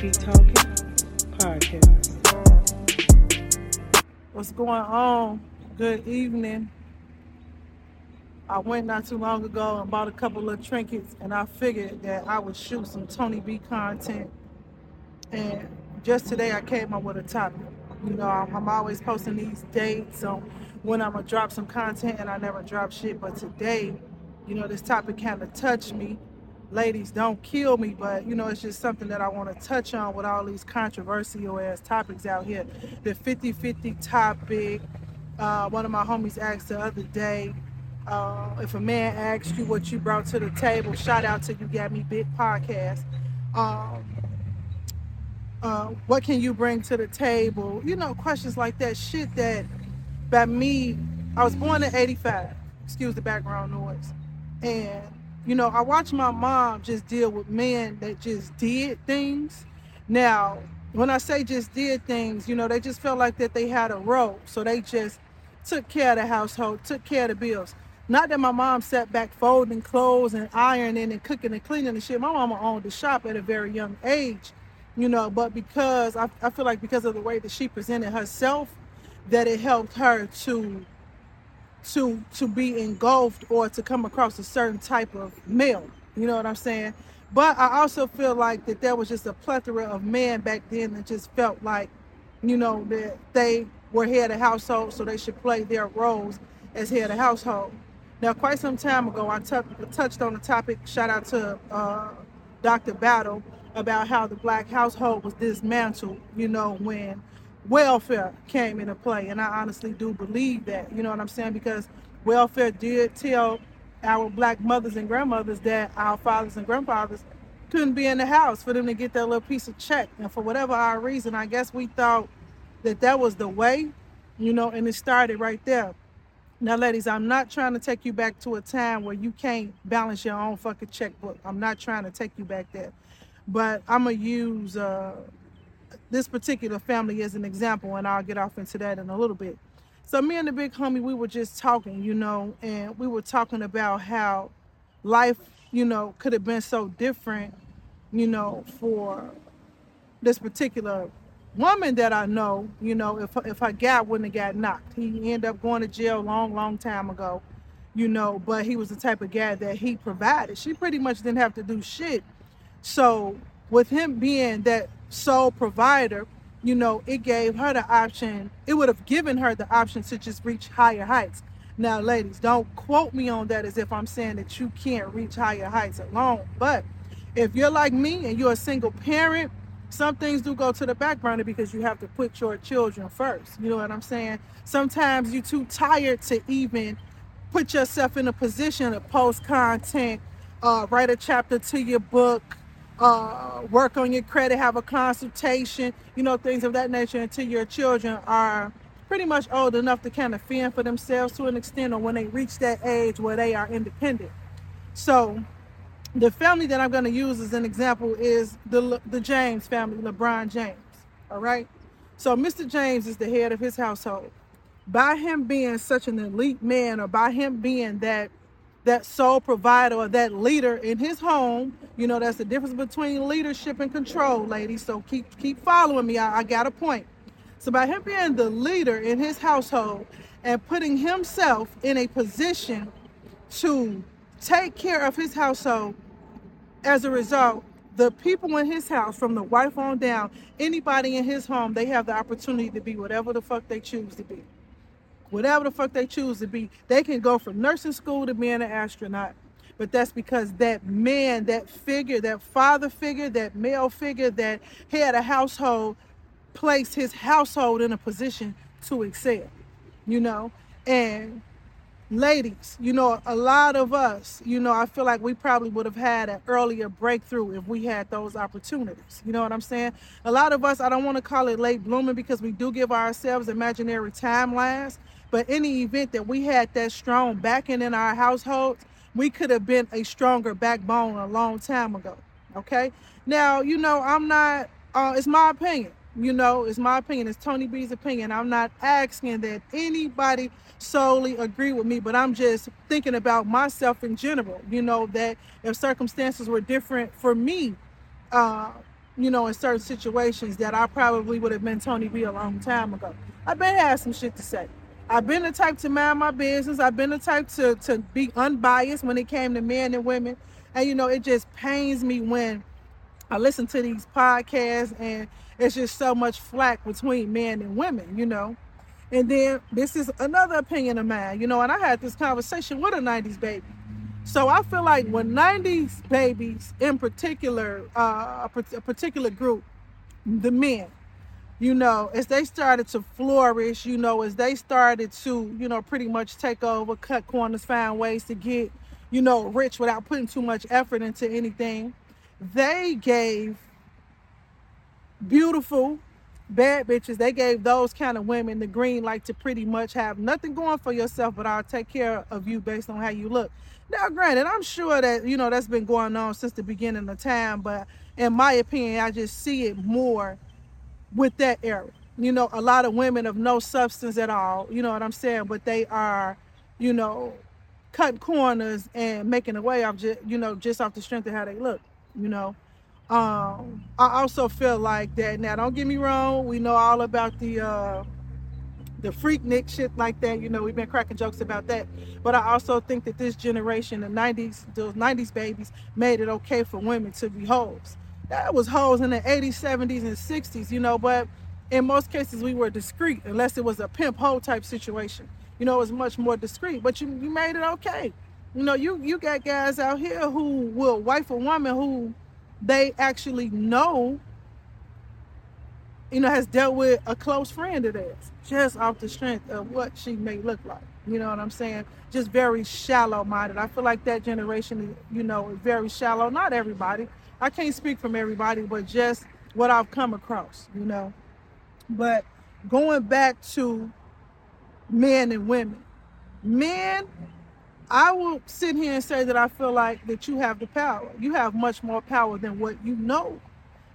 Be Talking podcast. What's going on? Good evening. I went not too long ago and bought a couple of trinkets, and I figured that I would shoot some Toni B content. And just today, I came up with a topic. You know, I'm, always posting these dates on when I'm gonna drop some content, and I never drop shit. But today, you know, this topic kind of touched me. Ladies, don't kill me, but you know, it's just something that I want to touch on with all these controversial ass topics out here. The 50 50 topic. Uh, one of my homies asked the other day uh, if a man asks you what you brought to the table, shout out to You Got Me Big podcast. Um, uh, what can you bring to the table? You know, questions like that. Shit that, by me, I was born in 85. Excuse the background noise. And, you know, I watched my mom just deal with men that just did things. Now, when I say just did things, you know, they just felt like that they had a role. So they just took care of the household, took care of the bills. Not that my mom sat back folding clothes and ironing and cooking and cleaning and shit. My mama owned the shop at a very young age, you know, but because I, I feel like because of the way that she presented herself, that it helped her to to to be engulfed or to come across a certain type of male. You know what I'm saying? But I also feel like that there was just a plethora of men back then that just felt like, you know, that they were head of household, so they should play their roles as head of household. Now, quite some time ago, I t- touched on the topic. Shout out to uh, Dr. Battle about how the black household was dismantled. You know, when welfare came into play, and I honestly do believe that. You know what I'm saying? Because welfare did tell our black mothers and grandmothers that our fathers and grandfathers couldn't be in the house for them to get their little piece of check. And for whatever our reason, I guess we thought that that was the way, you know, and it started right there. Now, ladies, I'm not trying to take you back to a time where you can't balance your own fucking checkbook. I'm not trying to take you back there. But I'm going to use uh, this particular family as an example, and I'll get off into that in a little bit. So, me and the big homie, we were just talking, you know, and we were talking about how life, you know, could have been so different, you know, for this particular woman that I know, you know, if if her guy wouldn't have got knocked, he ended up going to jail long, long time ago, you know. But he was the type of guy that he provided. She pretty much didn't have to do shit. So with him being that sole provider, you know, it gave her the option. It would have given her the option to just reach higher heights. Now, ladies, don't quote me on that as if I'm saying that you can't reach higher heights alone. But if you're like me and you're a single parent some things do go to the back burner because you have to put your children first. You know what I'm saying? Sometimes you're too tired to even put yourself in a position to post content, uh, write a chapter to your book, uh, work on your credit, have a consultation, you know, things of that nature until your children are pretty much old enough to kind of fend for themselves to an extent or when they reach that age where they are independent. So the family that I'm going to use as an example is the the James family, LeBron James. All right. So Mr. James is the head of his household. By him being such an elite man, or by him being that that sole provider or that leader in his home, you know that's the difference between leadership and control, ladies. So keep keep following me. I, I got a point. So by him being the leader in his household and putting himself in a position to take care of his household. As a result, the people in his house, from the wife on down, anybody in his home, they have the opportunity to be whatever the fuck they choose to be. Whatever the fuck they choose to be. They can go from nursing school to being an astronaut. But that's because that man, that figure, that father figure, that male figure that had a household, placed his household in a position to excel. You know? And ladies, you know, a lot of us, you know, I feel like we probably would have had an earlier breakthrough if we had those opportunities. You know what I'm saying? A lot of us, I don't want to call it late blooming because we do give ourselves imaginary timelines. But any event that we had that strong backing in our households, we could have been a stronger backbone a long time ago. Okay. Now, you know, I'm not, uh, it's my opinion. You know, it's my opinion. It's Toni B's opinion. I'm not asking that anybody solely agree with me, but I'm just thinking about myself in general. You know, that if circumstances were different for me, uh, you know, in certain situations that I probably would have been Toni B a long time ago. I've some shit to say. I've been the type to mind my business. I've been the type to to be unbiased when it came to men and women. And you know, it just pains me when I listen to these podcasts and it's just so much flack between men and women, you know. And then this is another opinion of mine, you know, and I had this conversation with a 90s baby. So I feel like when 90s babies in particular, uh, a particular group, the men, you know, as they started to flourish, you know, as they started to, you know, pretty much take over, cut corners, find ways to get, you know, rich without putting too much effort into anything, they gave beautiful bad bitches, they gave those kind of women the green light to pretty much have nothing going for yourself, but I'll take care of you based on how you look. Now, granted, I'm sure that, you know, that's been going on since the beginning of time, but in my opinion, I just see it more with that era. You know, a lot of women of no substance at all, you know what I'm saying? But they are, you know, cutting corners and making away off just, you know, just off the strength of how they look, you know. Um, I also feel like that now don't get me wrong, we know all about the uh the freaknik shit like that, you know, we've been cracking jokes about that. But I also think that this generation, the 90s, those 90s babies, made it okay for women to be hoes that was hoes in the 80s, 70s, and 60s, you know, but in most cases we were discreet unless it was a pimp hoe type situation. You know, it was much more discreet, but you, you made it okay. You know, you, you got guys out here who will wife a woman who they actually know, you know, has dealt with a close friend of theirs just off the strength of what she may look like. You know what I'm saying? Just very shallow minded. I feel like that generation, you know, very shallow. Not everybody, I can't speak from everybody, but just what I've come across, you know. But going back to men and women, men, I will sit here and say that I feel like that you have the power. You have much more power than what you know.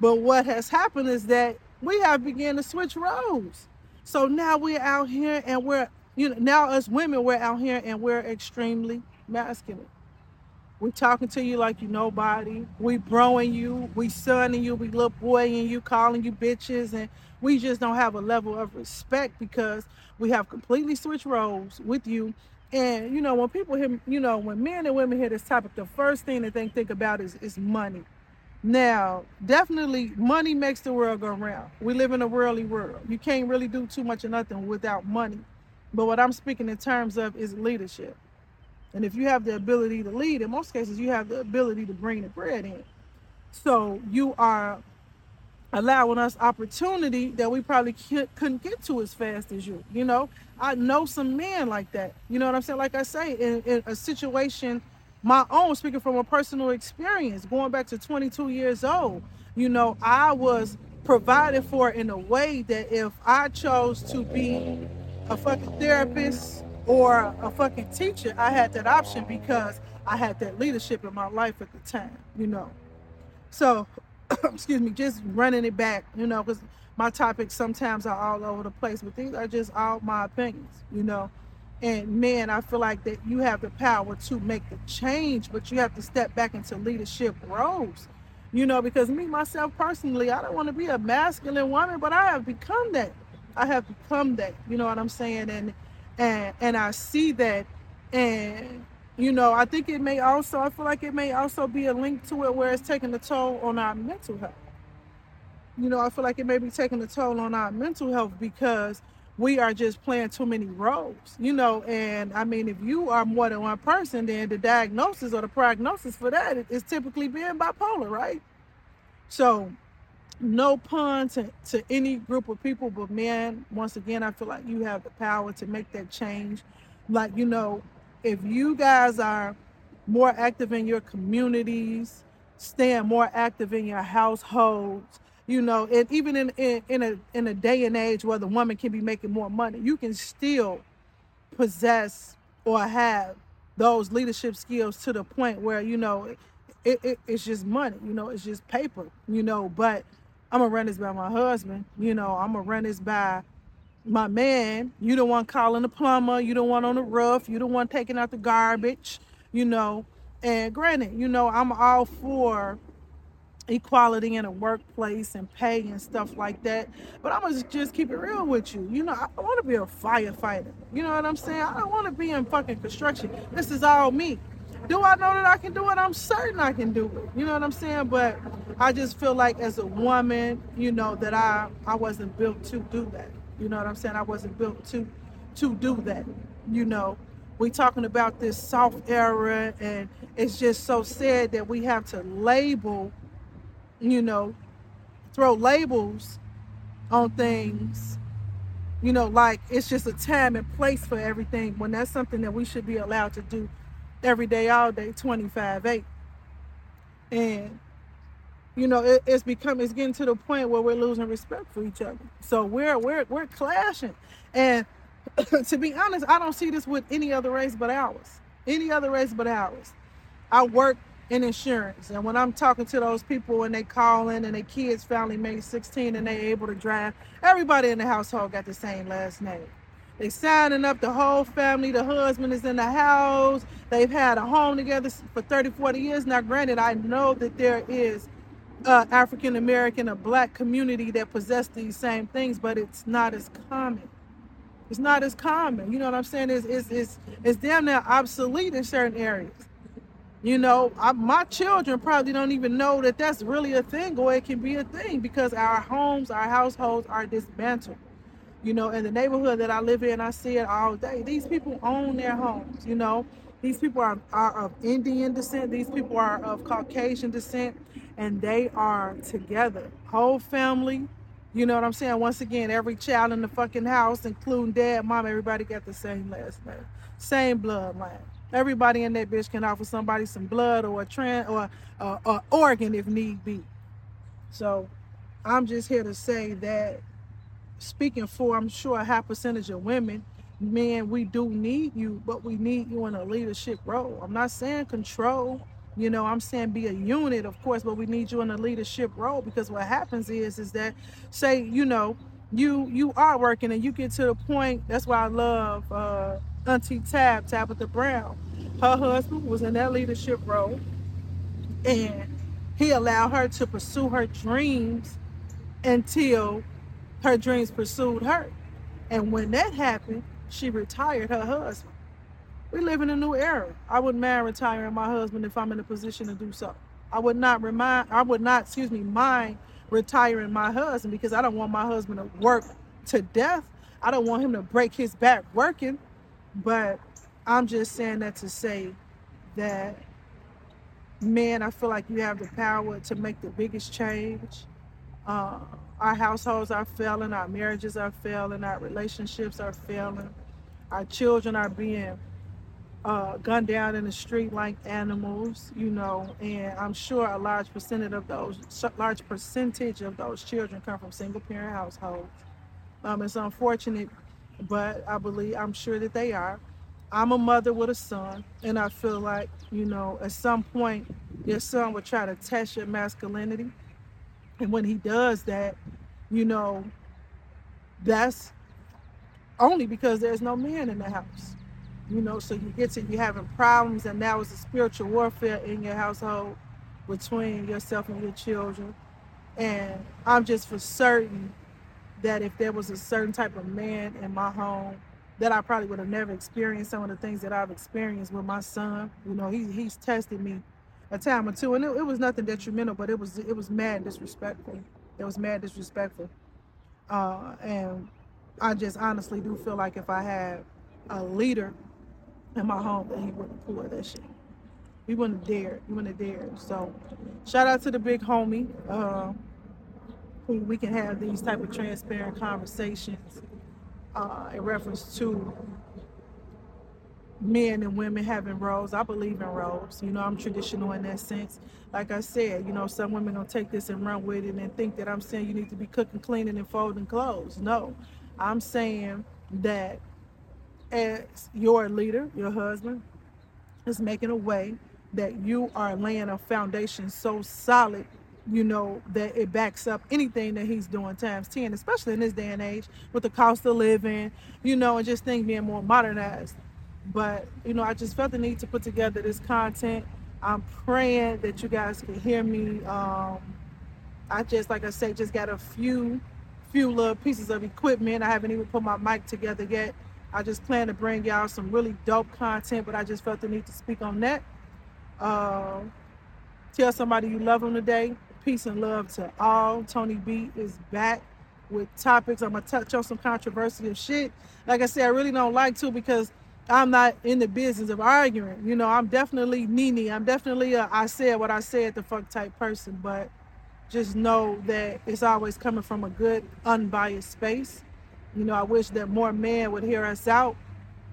But what has happened is that we have begun to switch roles. So now we're out here and we're, you know, now us women, we're out here and we're extremely masculine. We're talking to you like you nobody. We broing you. We sonning you. We little boying you, calling you bitches, and we just don't have a level of respect because we have completely switched roles with you. And you know, when people hear, you know, when men and women hear this topic, the first thing that they think about is is money. Now, definitely, money makes the world go round. We live in a worldly world. You can't really do too much of nothing without money. But what I'm speaking in terms of is leadership. And if you have the ability to lead, in most cases, you have the ability to bring the bread in. So you are allowing us opportunity that we probably couldn't get to as fast as you. You know, I know some men like that. You know what I'm saying? Like I say, in, in a situation, my own, speaking from a personal experience, going back to 22 years old, you know, I was provided for in a way that if I chose to be a fucking therapist, or a fucking teacher, I had that option because I had that leadership in my life at the time, you know. So, excuse me, just running it back, you know, because my topics sometimes are all over the place, but these are just all my opinions, you know. And man, I feel like that you have the power to make the change, but you have to step back into leadership roles, you know, because me, myself personally, I don't want to be a masculine woman, but I have become that. I have become that, you know what I'm saying? And and and I see that and you know I think it may also I feel like it may also be a link to it where it's taking a toll on our mental health. You know, I feel like it may be taking a toll on our mental health because we are just playing too many roles, you know. And I mean, if you are more than one person, then the diagnosis or the prognosis for that is typically being bipolar, right? So no pun to, to any group of people, but man, once again, I feel like you have the power to make that change. Like, you know, if you guys are more active in your communities, staying more active in your households, you know, and even in, in, in a in a day and age where the woman can be making more money, you can still possess or have those leadership skills to the point where, you know, it, it, it's just money, you know, it's just paper, you know, but I'm gonna run this by my husband. You know, I'm gonna run this by my man. You don't want calling the plumber. You don't want on the roof. You don't want taking out the garbage. You know, and granted, you know, I'm all for equality in a workplace and pay and stuff like that. But I'm gonna just keep it real with you. You know, I want to be a firefighter. You know what I'm saying? I don't want to be in fucking construction. This is all me. Do I know that I can do it? I'm certain I can do it. You know what I'm saying? But I just feel like as a woman, you know, that I I wasn't built to do that. You know what I'm saying? I wasn't built to to do that. You know, we talking about this soft era and it's just so sad that we have to label you know, throw labels on things, you know, like it's just a time and place for everything when that's something that we should be allowed to do every day, all day, 25 8. And, you know, it, it's become it's getting to the point where we're losing respect for each other. So we're we're we're clashing. And to be honest, I don't see this with any other race but ours. Any other race but ours. I work in insurance. And when I'm talking to those people and they call in and their kids finally made 16 and they able to drive, everybody in the household got the same last name. They signing up the whole family. The husband is in the house. They've had a home together for 30, 40 years. Now, granted, I know that there is uh, African American or black community that possess these same things, but it's not as common. It's not as common. You know what I'm saying? It's, it's, it's, it's damn near obsolete in certain areas. You know, I, my children probably don't even know that that's really a thing or it can be a thing because our homes, our households are dismantled. You know, in the neighborhood that I live in, I see it all day. These people own their homes, you know. These people are, are of Indian descent, these people are of Caucasian descent, and they are together. Whole family, you know what I'm saying? Once again, every child in the fucking house, including dad, mom, everybody got the same last name, same bloodline. Everybody in that bitch can offer somebody some blood or a trans or a, a organ if need be. So I'm just here to say that speaking for I'm sure a high percentage of women, men, we do need you, but we need you in a leadership role. I'm not saying control. You know, I'm saying be a unit, of course, but we need you in a leadership role because what happens is is that say, you know, you you are working and you get to the point, that's why I love uh Auntie Tab, Tabitha Brown. Her husband was in that leadership role, and he allowed her to pursue her dreams until her dreams pursued her. And when that happened, she retired her husband. We live in a new era. I wouldn't mind retiring my husband if I'm in a position to do so. I would not remind I would not, excuse me, mind retiring my husband because I don't want my husband to work to death. I don't want him to break his back working. But I'm just saying that to say that, man, I feel like you have the power to make the biggest change. Uh, our households are failing, our marriages are failing, our relationships are failing, our children are being uh, gunned down in the street like animals, you know, and I'm sure a large percentage of those, large percentage of those children come from single parent households. Um, it's unfortunate but I believe I'm sure that they are. I'm a mother with a son, and I feel like, you know, at some point your son will try to test your masculinity. And when he does that, you know, that's only because there's no man in the house. You know, so you get to you having problems, and now it's a spiritual warfare in your household between yourself and your children. And I'm just for certain that if there was a certain type of man in my home that I probably would have never experienced some of the things that I've experienced with my son. You know, he he's tested me a time or two, and it, it was nothing detrimental, but it was it was mad disrespectful. It was mad disrespectful, uh, and I just honestly do feel like if I had a leader in my home, that he wouldn't pull that shit. He wouldn't dare. He wouldn't dare. So, shout out to the big homie. Uh, we can have these type of transparent conversations uh, in reference to men and women having roles. I believe in roles. You know, I'm traditional in that sense. Like I said, you know, some women gonna take this and run with it and think that I'm saying you need to be cooking, cleaning, and folding clothes. No, I'm saying that as your leader, your husband, is making a way that you are laying a foundation so solid you know, that it backs up anything that he's doing times 10, especially in this day and age with the cost of living, you know, and just things being more modernized. But, you know, I just felt the need to put together this content. I'm praying that you guys can hear me. Um, I just, like I said, just got a few, few little pieces of equipment. I haven't even put my mic together yet. I just plan to bring y'all some really dope content, but I just felt the need to speak on that. Uh, tell somebody you love them today. Peace and love to all. Toni B is back with topics. I'm gonna touch on some controversial shit. Like I said, I really don't like to because I'm not in the business of arguing. You know, I'm definitely Nene. I'm definitely a I said what I said the fuck type person, but just know that it's always coming from a good, unbiased space. You know, I wish that more men would hear us out.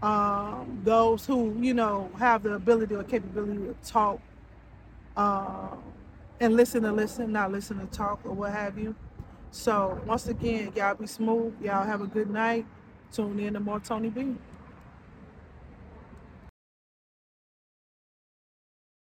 Um, those who, you know, have the ability or capability to talk um, and listen to listen, not listen to talk or what have you. So once again, y'all be smooth. Y'all have a good night. Tune in to more Toni B.